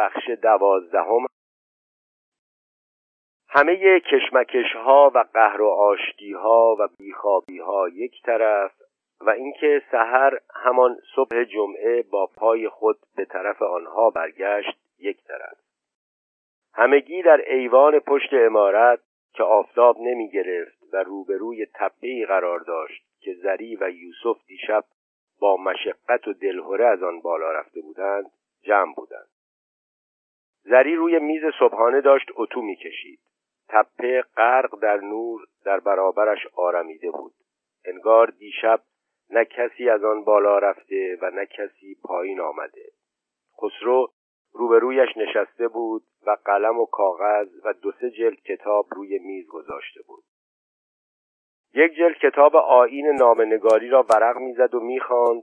بخش دوازدهم. همه کشمکش ها و قهر و آشتی ها و بیخوابی ها یک طرف و اینکه سحر همان صبح جمعه با پای خود به طرف آنها برگشت یک طرف. همگی در ایوان پشت امارت که آفتاب نمی گرفت و روبروی تپهای قرار داشت که زری و یوسف دیشب با مشقت و دلهوره از آن بالا رفته بودند جمع بودند. زری روی میز صبحانه داشت اتو می‌کشید. تپه غرق در نور در برابرش آرمیده بود. انگار دیشب نه کسی از آن بالا رفته و نه کسی پایین آمده. خسرو روبرویش نشسته بود و قلم و کاغذ و دو سه جلد کتاب روی میز گذاشته بود. یک جلد کتاب آین نامنگاری را ورق می‌زد و می‌خواند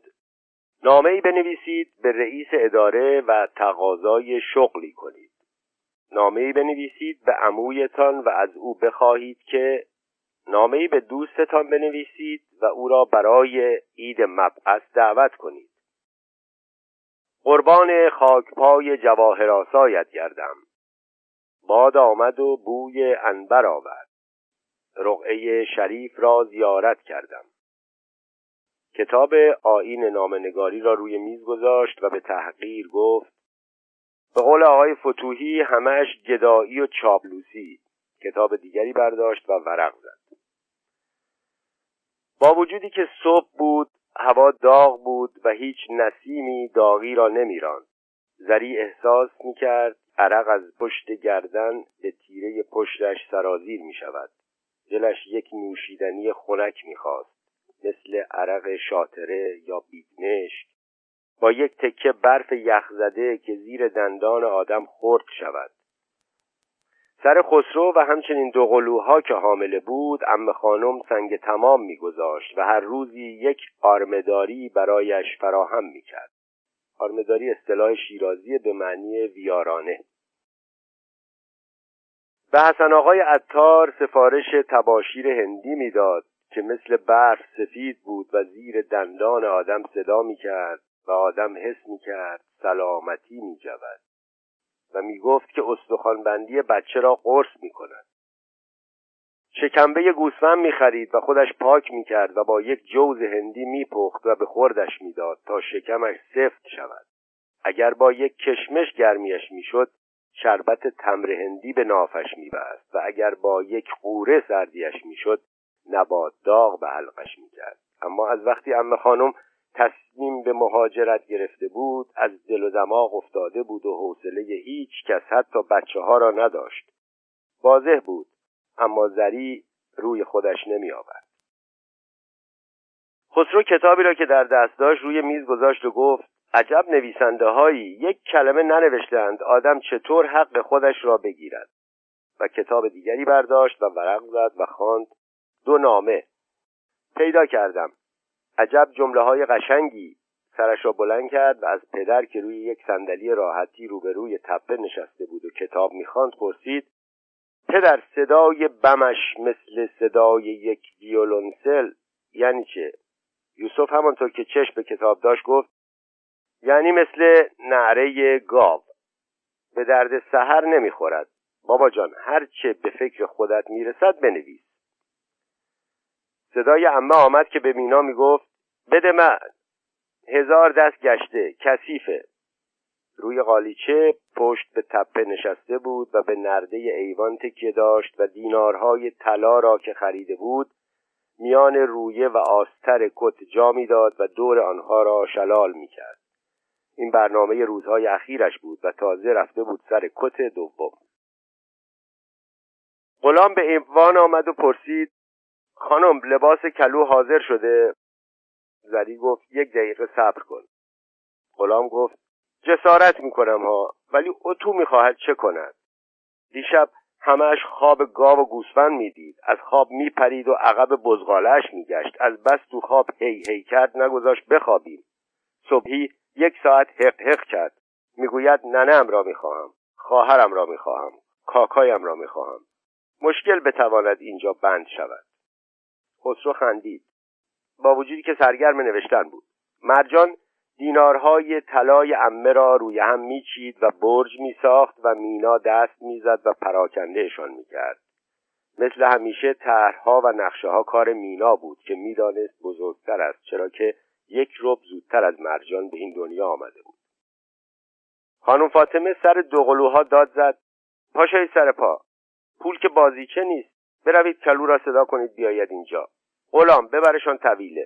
نامه ای بنویسید به رئیس اداره و تقاضای شغلی کنید. نامه ای بنویسید به عمویتان و از او بخواهید که نامه ای به دوستتان بنویسید و او را برای عید مبعث دعوت کنید. قربان خاکپای جواهراسایت گردم. باد آمد و بوی انبر آورد. رقعه شریف را زیارت کردم. کتاب آین نامنگاری را روی میز گذاشت و به تحقیر گفت به قول آقای فتوحی همش گدایی و چابلوسی کتاب دیگری برداشت و ورق زد. با وجودی که صبح بود هوا داغ بود و هیچ نسیمی داغی را نمیراند. زری احساس می‌کرد عرق از پشت گردن به تیره پشتش سرازیر می شود دلش یک نوشیدنی خنک می‌خواست. مثل عرق شاطره یا بیدمشک با یک تکه برف یخزده که زیر دندان آدم خرد شود. سر خسرو و همچنین دو قلوها که حامله بود ام خانم سنگ تمام میگذاشت و هر روزی یک آرمداری برایش فراهم می‌کرد. آرمداری اصطلاح شیرازی به معنی ویارانه. به حسن آقای عطار سفارش تباشیر هندی می‌داد. که مثل برف سفید بود و زیر دندان آدم صدا می‌کرد و آدم حس می‌کرد سلامتی میجود. و می‌گفت که استخوانبندی بچه را قرص می‌کند. شکمبه گوسفند می‌خرید و خودش پاک می‌کرد و با یک جوز هندی میپخت و به خوردش می‌داد تا شکمش سفت شود. اگر با یک کشمش گرمیش می‌شد شربت تمر هندی به نافش میبست و اگر با یک قوره سردیش می‌شد نبات داغ به حلقش می‌کرد. اما از وقتی امه خانم تصمیم به مهاجرت گرفته بود از دل و دماغ افتاده بود و حوصله هیچ کس حتی بچه ها را نداشت. واضح بود اما زری روی خودش نمی آورد خسرو کتابی را که در دست داشت روی میز گذاشت و گفت عجب نویسنده هایی یک کلمه ننوشتند آدم چطور حق خودش را بگیرد؟ و کتاب دیگری برداشت و ورق زد و خواند دو نامه. پیدا کردم. عجب جمله های قشنگی سرش را بلند کرد و از پدر که روی یک صندلی راحتی روبروی تپه نشسته بود و کتاب می‌خواند پرسید پدر صدای بمش مثل صدای یک ویولونسل یعنی چه؟ یوسف همانطور که چشم به کتاب داشت گفت یعنی مثل نعره گاو. به درد سهر نمی‌خورد. بابا جان هر چه به فکر خودت می‌رسد بنویس. صدای امه آمد که به مینا می‌گفت بده من. هزار دست گشته کثیفه. روی قالیچه پشت به تپه نشسته بود و به نرده ایوان تکیه داشت و دینارهای طلا را که خریده بود میان رویه و آستر کت جا می‌داد و دور آنها را شلال می‌کرد. این برنامه روزهای اخیرش بود و تازه رفته بود سر کت دوم. غلام به ایوان آمد و پرسید خانم لباس کلو حاضر شده؟ زری گفت یک دقیقه صبر کن. غلام گفت جسارت می‌کنم ها ولی اتو می‌خواهد چه کند؟ دیشب همش خواب گاو و گوسفند می‌دید. از خواب میپرید و عقب بزغالش میگشت. از بس تو خواب هی هی کرد نگذاشت بخوابیم. صبحی یک ساعت حق حق کرد. می‌گوید ننم را می‌خواهم خواهرم را می‌خواهم کاکایم را می‌خواهم. مشکل بتواند اینجا بند شود. خسرو خندید. با وجودی که سرگرم نوشتن بود. مرجان دینارهای طلای امه را روی هم میچید و برج میساخت و مینا دست می‌زد و پراکندهشان می‌کرد. مثل همیشه طرحها و نقشه ها کار مینا بود که می‌دانست بزرگتر است چرا که یک رب زودتر از مرجان به این دنیا آمده بود. خانم فاطمه سر دوقلوها داد زد. پاشای سر پا پول که بازیچه نیست. بروید کلو را صدا کنید بیاید اینجا. غلام ببرشان طویله.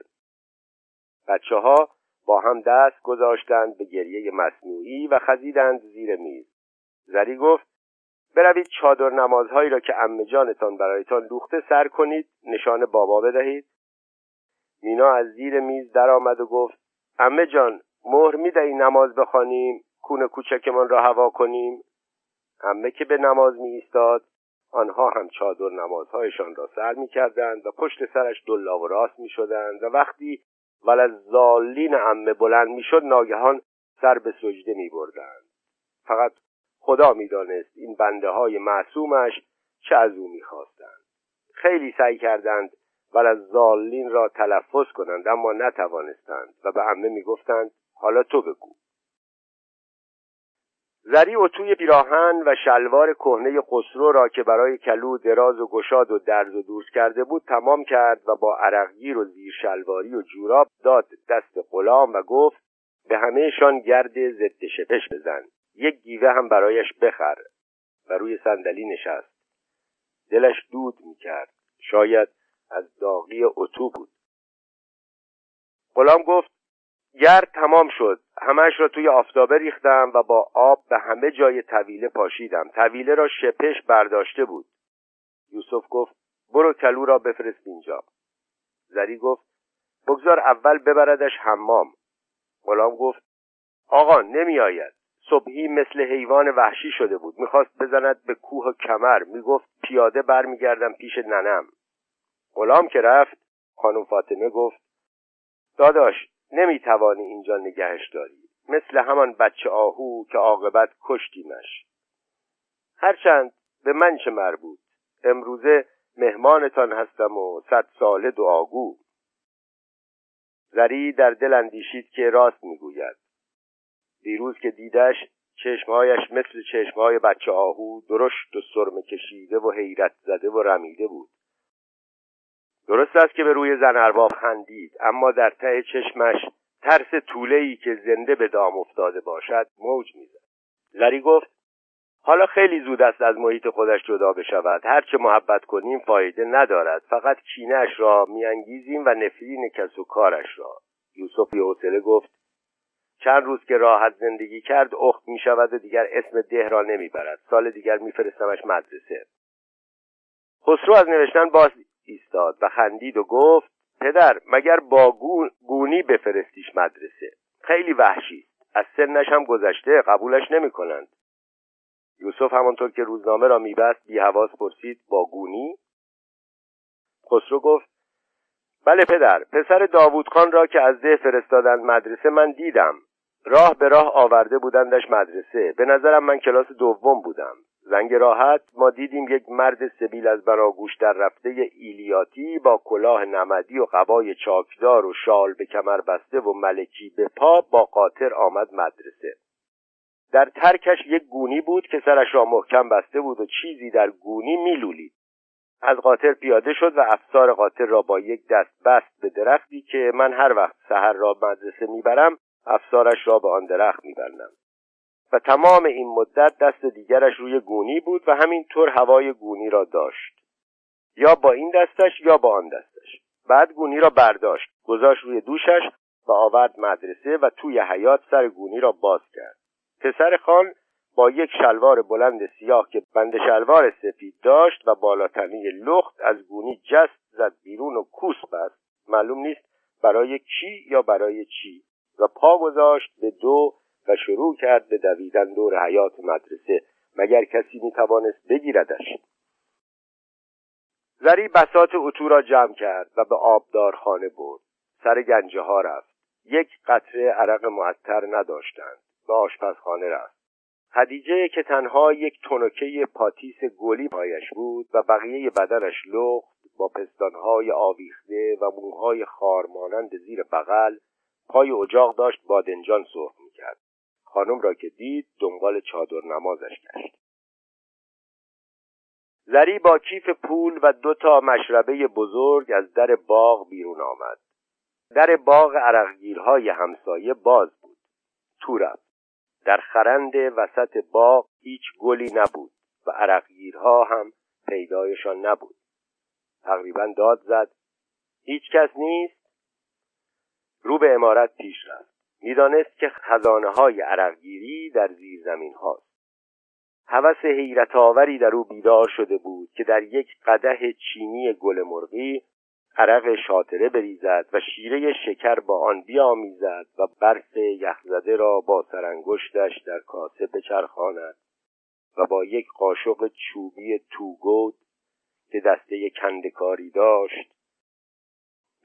بچه ها با هم دست گذاشتند به گریه مصنوعی و خزیدند زیر میز. زری گفت بروید چادر نمازهایی را که امه جانتان برایتان لوخته سر کنید نشان بابا بدهید. مینا از زیر میز درآمد و گفت امه جان مهر می‌دهی نماز بخوانیم کون کوچکمان را هوا کنیم؟ امه که به نماز می ایستاد آنها هم چادر نمازهایشان را سر می کردند و پشت سرش دلا و راست می شدند و وقتی زالین امه بلند می شد ناگهان سر به سجده می بردند. فقط خدا می‌دانست این بنده های معصومش چه از او می‌خواستند خیلی سعی کردند زالین را تلفظ کنند اما نتوانستند و به عمه می‌گفتند حالا تو بگو زری و توی پیراهن و شلوار کهنه خسرو را که برای کلو دراز و گشاد و درز و دوست کرده بود تمام کرد و با عرقگیر و زیر شلواری و جوراب داد دست غلام و گفت به همهشان گرد ضد شپش بزن. یک گیوه هم برایش بخر. و روی صندلی نشست. دلش دود می‌کرد. شاید از داغی اتو بود. غلام گفت گرد تمام شد. همش را توی آفتابه ریختم و با آب به همه جای طویله پاشیدم. طویله را شپش برداشته بود. یوسف گفت برو کلو را بفرست اینجا. زری گفت بگذار اول ببردش حمام. غلام گفت آقا نمی آید. صبحی مثل حیوان وحشی شده بود. می‌خواست بزند به کوه و کمر. می‌گفت پیاده برمیگردم پیش ننم. غلام که رفت خانم فاطمه گفت داداش نمی‌توانی اینجا نگهش داری. مثل همان بچه آهو که عاقبت کشتیمش. هرچند به من چه مربوط امروزه مهمانتان هستم و صد ساله دعاگو. زری در دل اندیشید که راست می‌گوید. دیروز که دیدش چشمهایش مثل چشمهای بچه آهو درشت و سرمه کشیده و حیرت زده و رمیده بود. درست است که به روی زن ارباب خندید اما در ته چشمش ترس طوله ای که زنده به دام افتاده باشد موج می‌زد. لری گفت حالا خیلی زود است از محیط خودش جدا بشود. هرچه محبت کنیم فایده ندارد. فقط کینهاش را میانگیزیم و نفرین کس و کارش را. یوسف حوصله گفت چند روز که راحت زندگی کرد اخت می شود و دیگر اسم ده را نمی برد. سال دیگر میفرستمش مدرسه. خسرو از نوشتن باز ایستاد و خندید و گفت پدر مگر با گونی بفرستیش مدرسه؟ خیلی وحشی. از سنش هم گذشته قبولش نمی کنند یوسف همانطور که روزنامه را میبست بی حواس پرسید با گونی؟ خسرو گفت بله پدر پسر داوود خان را که از ده فرستادند مدرسه من دیدم. راه به راه آورده بودندش مدرسه. به نظرم من کلاس دوم بودم. زنگ راحت. ما دیدیم یک مرد سبیل از براگوش در رفته ایلیاتی با کلاه نمدی و قبای چاکدار و شال به کمر بسته و ملکی به پا با قاطر آمد مدرسه. در ترکش یک گونی بود که سرش را محکم بسته بود و چیزی در گونی میلولید. از قاطر پیاده شد و افسار قاطر را با یک دست بست به درختی که من هر وقت سحر را مدرسه می‌برم افسارش را به آن درخت میبندم. و تمام این مدت دست دیگرش روی گونی بود و همینطور هوای گونی را داشت. یا با این دستش یا با آن دستش. بعد گونی را برداشت گذاشت روی دوشش و آورد مدرسه و توی حیات سر گونی را باز کرد. پسر خان با یک شلوار بلند سیاه که بند شلوار سفید داشت و بالاتنی لخت از گونی جست زد بیرون و کوس بست. معلوم نیست برای کی یا برای چی. و پا گذاشت به دو و شروع کرد به دویدن دور حیات مدرسه مگر کسی می‌توانست بگیردش. زری بسات اتو را جمع کرد و به آبدارخانه برد. سر گنجه ها رفت. یک قطره عرق معطر نداشتند. به آشپزخانه رفت. خدیجه که تنها یک تنکه پاتیس گلی پایش بود و بقیه بدنش لخت با پستانهای آویخته و موهای خارمانند زیر بغل پای اجاق داشت بادنجان سرخ خانم را که دید دنبال چادر نمازش گشت. زری با کیف پول و دو تا مشربه بزرگ از در باغ بیرون آمد. در باغ عرقگیرهای همسایه باز بود. تو رفت. در خرند وسط باغ هیچ گلی نبود و عرقگیرها هم پیدایشان نبود. تقریبا داد زد. هیچ کس نیست؟ رو به امارت پیش رفت. می‌دانست که خزانه های عرقگیری در زیر زمین هاست. هوس حیرت آوری در او بیدار شده بود که در یک قده چینی گل مرغی عرق شاطره بریزد و شیره شکر با آن بیامیزد و برف یخزده را با سرانگشتش در کاسه بچرخاند و با یک قاشق چوبی توگود که دسته کندکاری داشت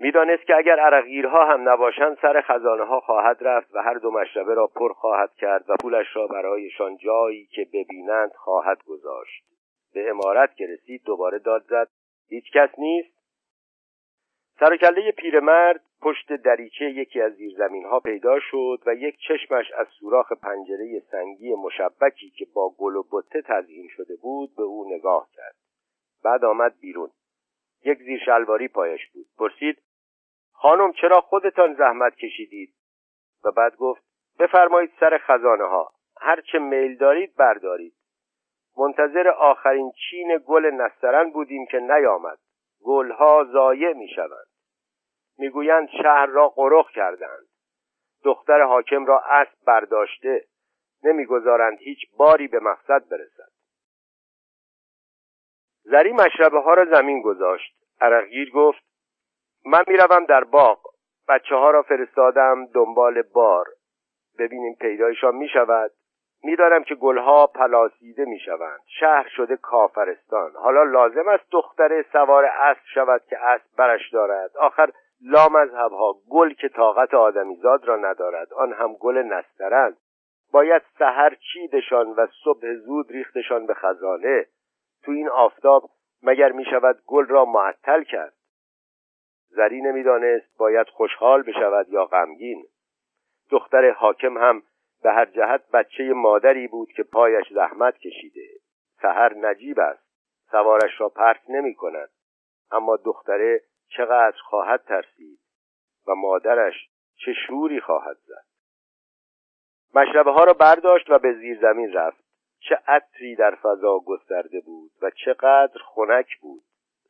می‌دانست که اگر عرقگیرها هم نباشند سر خزانه ها خواهد رفت و هر دو مشربه را پر خواهد کرد و پولش را برایشان جایی که ببینند خواهد گذاشت. به امارت که رسید دوباره داد زد. هیچ کس نیست. سر کله پیرمرد پشت دریچه یکی از زیرزمین ها پیدا شد و یک چشمش از سوراخ پنجره سنگی مشبکی که با گل و بته تزیین شده بود به او نگاه کرد. بعد آمد بیرون. یک زیر شلواری پایش بود. پرسید خانم چرا خودتان زحمت کشیدید؟ و بعد گفت بفرمایید سر خزانه ها هر چه میل دارید بردارید. منتظر آخرین چین گل نسترن بودیم که نیامد. گلها ضایع می‌شوند. می‌گویند شهر را قرخ کردند. دختر حاکم را اسب برداشته. نمی‌گذارند هیچ باری به مقصد برسد. زری مشربه ها را زمین گذاشت. عرقگیر گفت من می‌روم در باغ. بچه ها را فرستادم دنبال بار. ببینیم پیدایشان می شود می‌دانم که گلها پلاسیده می شوند شهر شده کافرستان. حالا لازم است دختر سوار اسب شود که اسب برش دارد. آخر لامذهبها گل که طاقت آدمیزاد را ندارد. آن هم گل نسترند باید سحر چیدشان و صبح زود ریختشان به خزانه. تو این آفتاب مگر می شود گل را معطل کرد؟ زری نمی‌دانست باید خوشحال بشود یا غمگین. دختر حاکم هم به هر جهت بچه مادری بود که پایش زحمت کشیده. سهر نجیب است. سوارش را پرت نمی کند اما دختره چقدر خواهد ترسید و مادرش چه شوری خواهد زد. مشربه ها را برداشت و به زیر زمین رفت. چه عطری در فضا گسترده بود و چقدر خنک بود.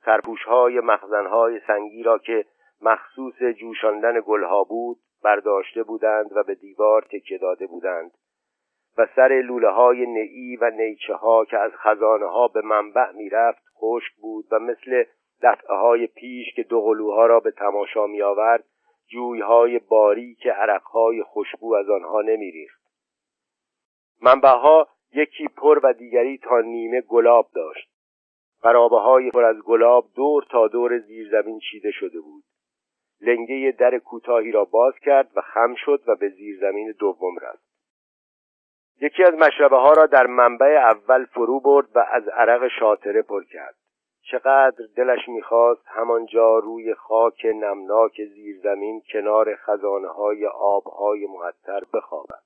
سرپوشهای مخزنهای سنگی را که مخصوص جوشاندن گلها بود برداشته بودند و به دیوار تکیه داده بودند و سر لوله های نئی و نیچه ها که از خزانه ها به منبع می‌رفت خشک بود و مثل دفعه های پیش که دو قلوها را به تماشا می آورد که عرق های خوشبو از آنها نمی ریخت منبع ها یکی پر و دیگری تا نیمه گلاب داشت. خرابه های پر از گلاب دور تا دور زیر زمین چیده شده بود. لنگه در کوتاهی را باز کرد و خم شد و به زیر زمین دوم رفت. یکی از مشربه ها را در منبع اول فرو برد و از عرق شاطره پر کرد. چقدر دلش می‌خواست همانجا روی خاک نمناک زیر زمین کنار خزانه های آبهای معطر بخوابد.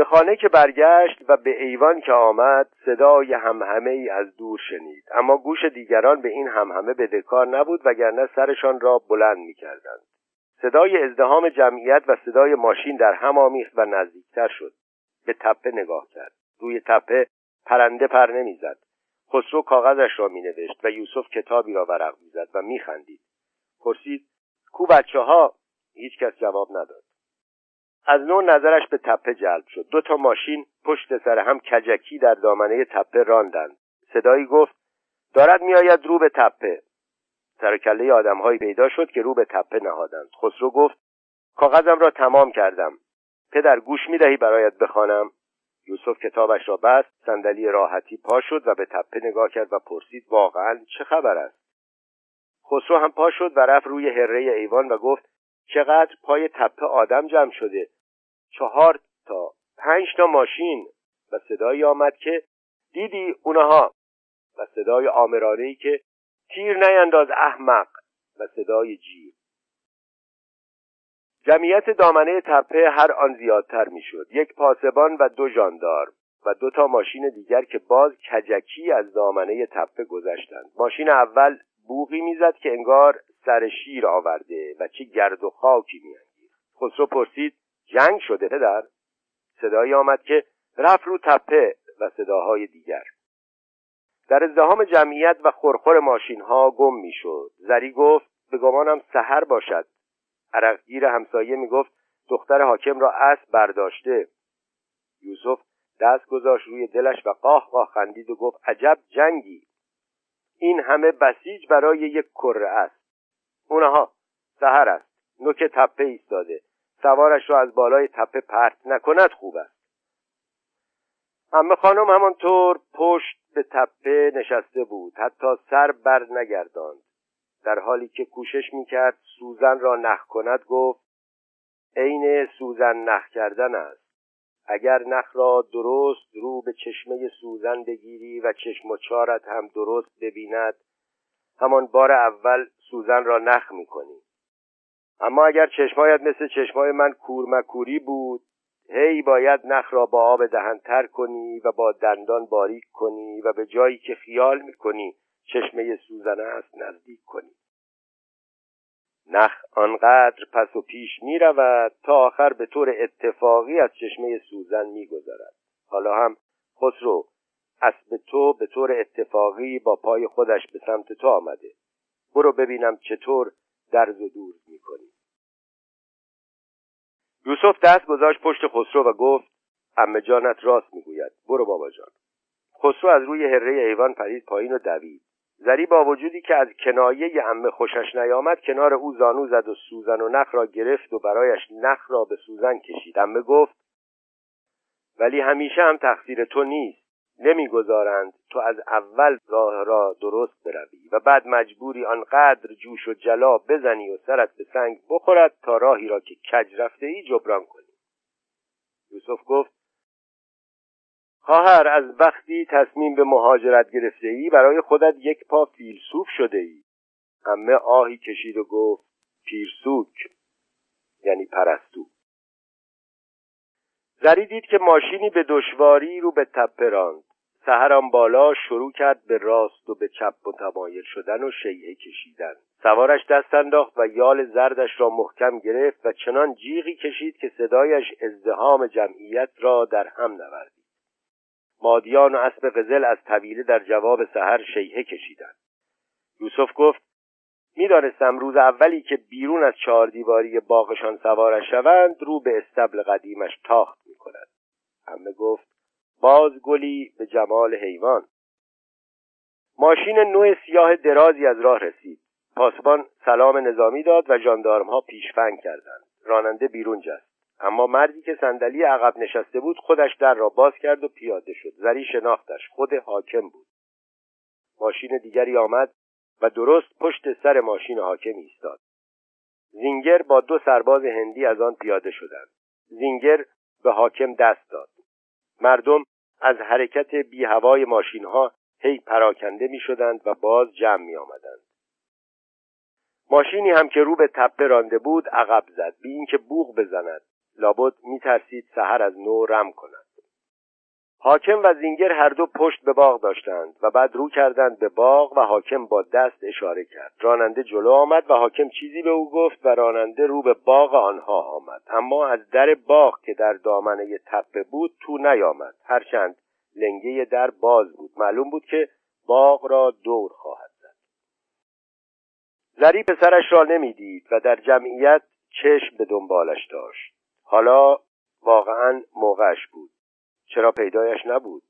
به خانه که برگشت و به ایوان که آمد صدای همهمه ای از دور شنید. اما گوش دیگران به این همهمه بدهکار نبود وگرنه سرشان را بلند می‌کردند. صدای ازدهام جمعیت و صدای ماشین در هم آمیخت و نزدیکتر شد. به تپه نگاه کرد. روی تپه پرنده پر نمی‌زد. خسرو کاغذش را مینوشت و یوسف کتابی را ورق می‌زد و میخندید. پرسید کو بچه ها هیچ کس جواب نداد. از نوع نظرش به تپه جلب شد. دو تا ماشین پشت سر هم کجکی در دامنه تپه راندند. صدایی گفت دارد میآید رو به تپه. سرکله آدمهایی پیدا شد که رو به تپه نهادند. خسرو گفت کاغذم را تمام کردم. پدر گوش می‌دهی برایت بخوانم. یوسف کتابش را بست صندلی راحتی پا شد و به تپه نگاه کرد و پرسید واقعا چه خبر است؟ خسرو هم پا شد و رفت روی هره ایوان و گفت چقدر پای تپه آدم جمع شده. چهار تا پنج تا ماشین. و صدایی آمد که دیدی اونها؟ و صدای آمرانه ای که تیر نینداز احمق. و صدای جیر جمعیت دامنه تپه هر آن زیادتر می‌شد. یک پاسبان و دو ژاندارم و دو تا ماشین دیگر که باز کجکی از دامنه تپه گذشتند. ماشین اول بوغی می‌زد که انگار سر شیر آورده و چه گرد و خاکی میانگیخت. خسرو پرسید جنگ شده پدر؟ صدایی آمد که رفت رو تپه و صداهای دیگر. در ازدهام جمعیت و خورخور ماشین ها گم می‌شد. زری گفت به گمانم سحر باشد. عرقگیر همسایه می‌گفت دختر حاکم را اسب برداشته. یوسف دست گذاشت روی دلش و قاه قاه خندید و گفت عجب جنگی. این همه بسیج برای یک کره است. اونها سهر است. نوک تپه ایستاده. سوارش را از بالای تپه پرت نکند خوب است. همه خانم همانطور پشت به تپه نشسته بود. حتی سر بر نگرداند. در حالی که کوشش می‌کرد سوزن را نخ کند گفت عین سوزن نخ کردن است. اگر نخ را درست رو به چشمه سوزن بگیری و چشم و چارت هم درست ببیند همان بار اول سوزن را نخ می‌کنی اما اگر چشمایت مثل چشمای من کورمکوری بود هی باید نخ را با آب دهن تر کنی و با دندان باریک کنی و به جایی که خیال می‌کنی چشمه سوزن است نزدیک کنی نخ آنقدر پس و پیش می رود تا آخر به طور اتفاقی از چشمه سوزن می گذارد. حالا هم خسرو اسب تو به طور اتفاقی با پای خودش به سمت تو آمده. برو ببینم چطور درز و دور می کنی. یوسف دست گذاشت پشت خسرو و گفت امه جانت راست می‌گوید. برو بابا جان. خسرو از روی هره ایوان پرید پایین و دوید. زری با وجودی که از کنایه امه خوشش نیامد کنار او زانو زد و سوزن و نخ را گرفت و برایش نخ را به سوزن کشید. امه گفت ولی همیشه هم تقصیر تو نیست. نمی‌گذارند تو از اول راه را درست بروی و بعد مجبوری آنقدر جوش و جلا بزنی و سرت به سنگ بخورد تا راهی را که کج رفته ای جبران کنی. یوسف گفت خواهر از وقتی تصمیم به مهاجرت گرفته ای برای خودت یک پا فیلسوف شده ای همه آهی کشید و گفت پیرسوک یعنی پرستو. زری دید که ماشینی به دشواری رو به تپه راند. سهران بالا شروع کرد به راست و به چپ متمایل شدن و شیعه کشیدن. سوارش دست انداخت و یال زردش را محکم گرفت و چنان جیغی کشید که صدایش ازدهام جمعیت را در هم نوردید. مادیان و اسب قزل از طویله در جواب سحر شیهه کشیدند. یوسف گفت می‌دانستم روز اولی که بیرون از چهار دیواری باغشان سوارش شوند رو به استبل قدیمش تاخت می‌کند. همه گفت باز گلی به جمال حیوان. ماشین نوع سیاه درازی از راه رسید. پاسبان سلام نظامی داد و ژاندارمها پیشفنگ کردند. راننده بیرون جست. اما مردی که صندلی عقب نشسته بود خودش در را باز کرد و پیاده شد. زری شناختش. خود حاکم بود. ماشین دیگری آمد و درست پشت سر ماشین حاکم ایستاد. زینگر با دو سرباز هندی از آن پیاده شدند. زینگر به حاکم دست داد. مردم از حرکت بی هوای ماشین ها هی پراکنده می شدند و باز جمع می آمدند. ماشینی هم که رو به تپه رانده بود عقب زد بی اینکه بوغ بزند لابد میترسید سحر از نو رم کند حاکم و زینگر هر دو پشت به باغ داشتند و بعد رو کردند به باغ و حاکم با دست اشاره کرد. راننده جلو آمد و حاکم چیزی به او گفت و راننده رو به باغ آنها آمد. اما از در باغ که در دامنه تپه بود تو نیامد. هرچند لنگه در باز بود. معلوم بود که باغ را دور خواهد زد. زری پسرش را نمی‌دید و در جمعیت چشم به دنبالش داشت. حالا واقعا موقعش بود. چرا پیدایش نبود.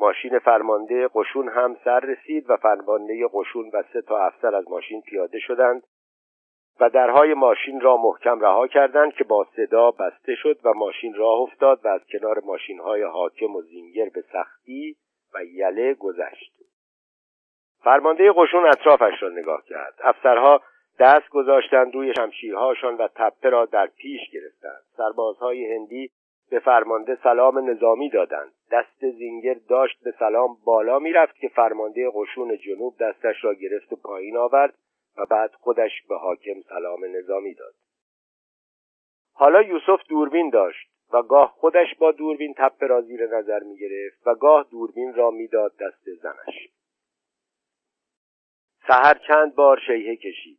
ماشین فرمانده قشون هم سر رسید و فرمانده قشون و سه تا افسر از ماشین پیاده شدند و درهای ماشین را محکم رها کردند که با صدا بسته شد و ماشین راه افتاد و از کنار ماشین های حاکم و زینگر به سختی و یله گذشت. فرمانده قشون اطرافش را نگاه کرد. افسرها دست گذاشتند روی شمشیرهاشان و تپه را در پیش گرفتند. سربازهای هندی به فرمانده سلام نظامی دادند. دست زینگر داشت به سلام بالا می‌رفت که فرمانده قشون جنوب دستش را گرفت و پایین آورد و بعد خودش به حاکم سلام نظامی داد. حالا یوسف دوربین داشت و گاه خودش با دوربین تپه را زیر نظر می گرفت و گاه دوربین را می‌داد دست زنش. سهر چند بار شیهه کشید.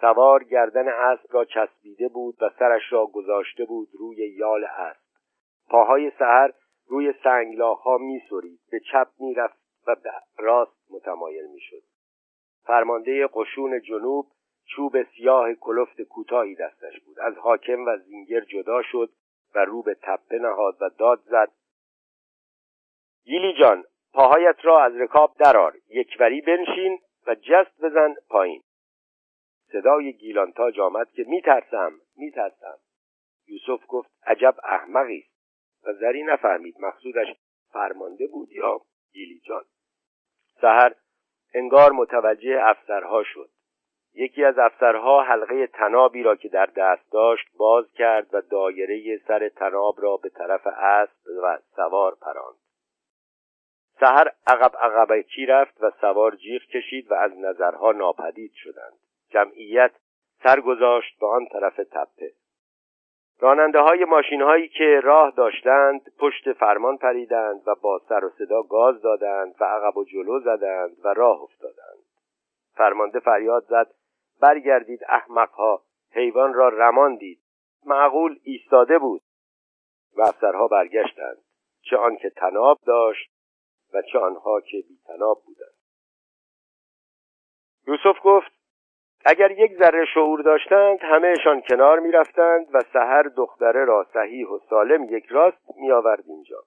سوار گردن اسب را چسبیده بود و سرش را گذاشته بود روی یال اسب. پاهای سهر روی سنگلاها میسرید به چپ می‌رفت و به راست متمایل می‌شد. فرمانده قشون جنوب چوب سیاه کلفت کوتاهی دستش بود. از حاکم و زینگر جدا شد و رو به تپه نهاد و داد زد گیلی جان پاهایت را از رکاب درار یکوری بنشین و جست بزن پایین. صدای گیلانتاج آمد که میترسم میترسم. یوسف گفت عجب احمقی و زری نفهمید مقصودش فرمانده بود یا گیلی جان. سهر انگار متوجه افسرها شد. یکی از افسرها حلقه تنابی را که در دست داشت باز کرد و دایره سر تناب را به طرف اسب و سوار پراند. سهر عقب عقبکی رفت و سوار جیغ کشید و از نظرها ناپدید شدند. جمعیت سر گذاشت به آن طرف تپه. راننده های ماشین هایی که راه داشتند پشت فرمان پریدند و با سر و صدا گاز دادند و عقب و جلو زدند و راه افتادند. فرمانده فریاد زد برگردید احمقها حیوان را رمان دید. معقول ایستاده بود. و افسرها برگشتند. چه آنکه تناب داشت و چه آنها که بی تناب بودند. یوسف گفت اگر یک ذره شعور داشتند همهشان کنار می‌رفتند و سحر دختره را صحیح و سالم یک راست میآورد اینجا.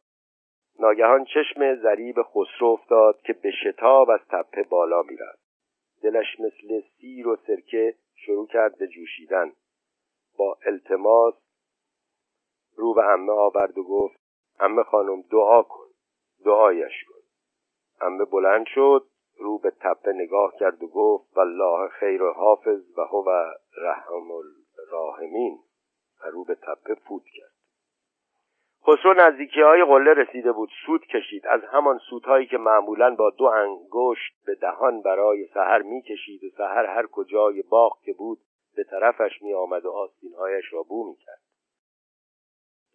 ناگهان چشم ذریب خسرو افتاد که به شتاب از تپه بالا می‌رفت. دلش مثل سیر و سرکه شروع کرد به جوشیدن. با التماس رو به امه آورد و گفت امه خانم دعا کن. دعایش کن. امه بلند شد رو به تپه نگاه کرد و گفت والله خیر و حافظ و هو رحم الراحمین. و رو به تپه فوت کرد. خسرو نزدیکی های قله رسیده بود سود کشید. از همان سودهایی که معمولا با دو انگشت به دهان برای سحر می‌کشید و سحر هر کجای باغ که بود به طرفش می آمد و آستینهایش را بو می کرد.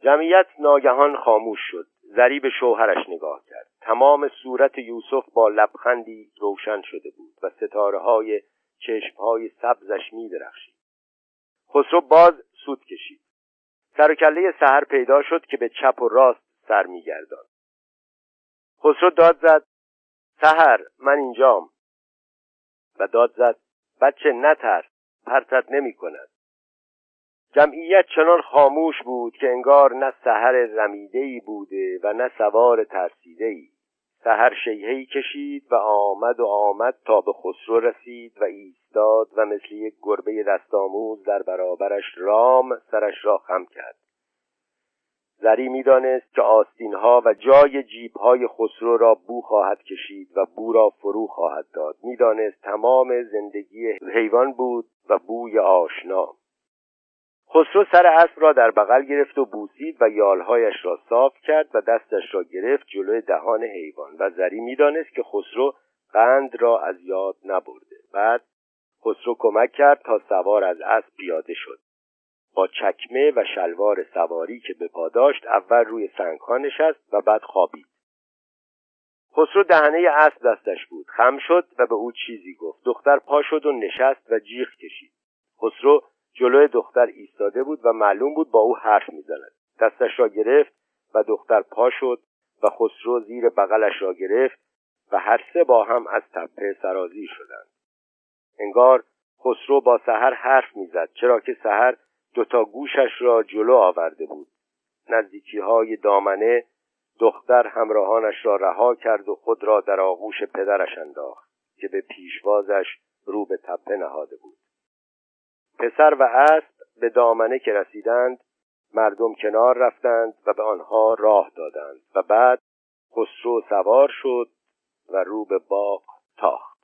جمعیت ناگهان خاموش شد. زری به شوهرش نگاه کرد. تمام صورت یوسف با لبخندی روشن شده بود و ستاره های چشم های سبزش می درخشید. خسرو باز سود کشید. سر کله سهر پیدا شد که به چپ و راست سر میگردان خسرو داد زد سهر من اینجام. و داد زد بچه نترس پرتت نمی کند جمعیت چنان خاموش بود که انگار نه سهر رمیده بوده و نه سوار ترسیده ای سهر شیهی کشید و آمد و آمد تا به خسرو رسید و ایستاد و مثل یک گربه دستآموز در برابرش رام سرش را خم کرد. زری می‌دانست که آستینها و جای جیبهای خسرو را بو خواهد کشید و بو را فرو خواهد داد. می‌دانست تمام زندگی حیوان بود و بوی آشنا. خسرو سر اسب را در بغل گرفت و بوسید و یالهایش را صاف کرد و دستش را گرفت جلوی دهان حیوان و زری می‌دانست که خسرو قند را از یاد نبرده. بعد خسرو کمک کرد تا سوار از اسب پیاده شد. با چکمه و شلوار سواری که به پا داشت اول روی سنگها نشست و بعد خوابید. خسرو دهنه اسب دستش بود. خم شد و به او چیزی گفت. دختر پا شد و نشست و جیغ کشید. خسرو جلوی دختر ایستاده بود و معلوم بود با او حرف می‌زند. دستش را گرفت و دختر پا شد و خسرو زیر بغلش را گرفت و هر سه با هم از تپه سرازی شدند. انگار خسرو با سحر حرف می‌زد چرا که سحر دوتا گوشش را جلو آورده بود. نزدیکی های دامنه دختر همراهانش را رها کرد و خود را در آغوش پدرش انداخت که به پیشوازش رو به تپه نهاده بود. پسر و اسب به دامنه که رسیدند مردم کنار رفتند و به آنها راه دادند و بعد خسرو سوار شد و رو به باغ تاخت.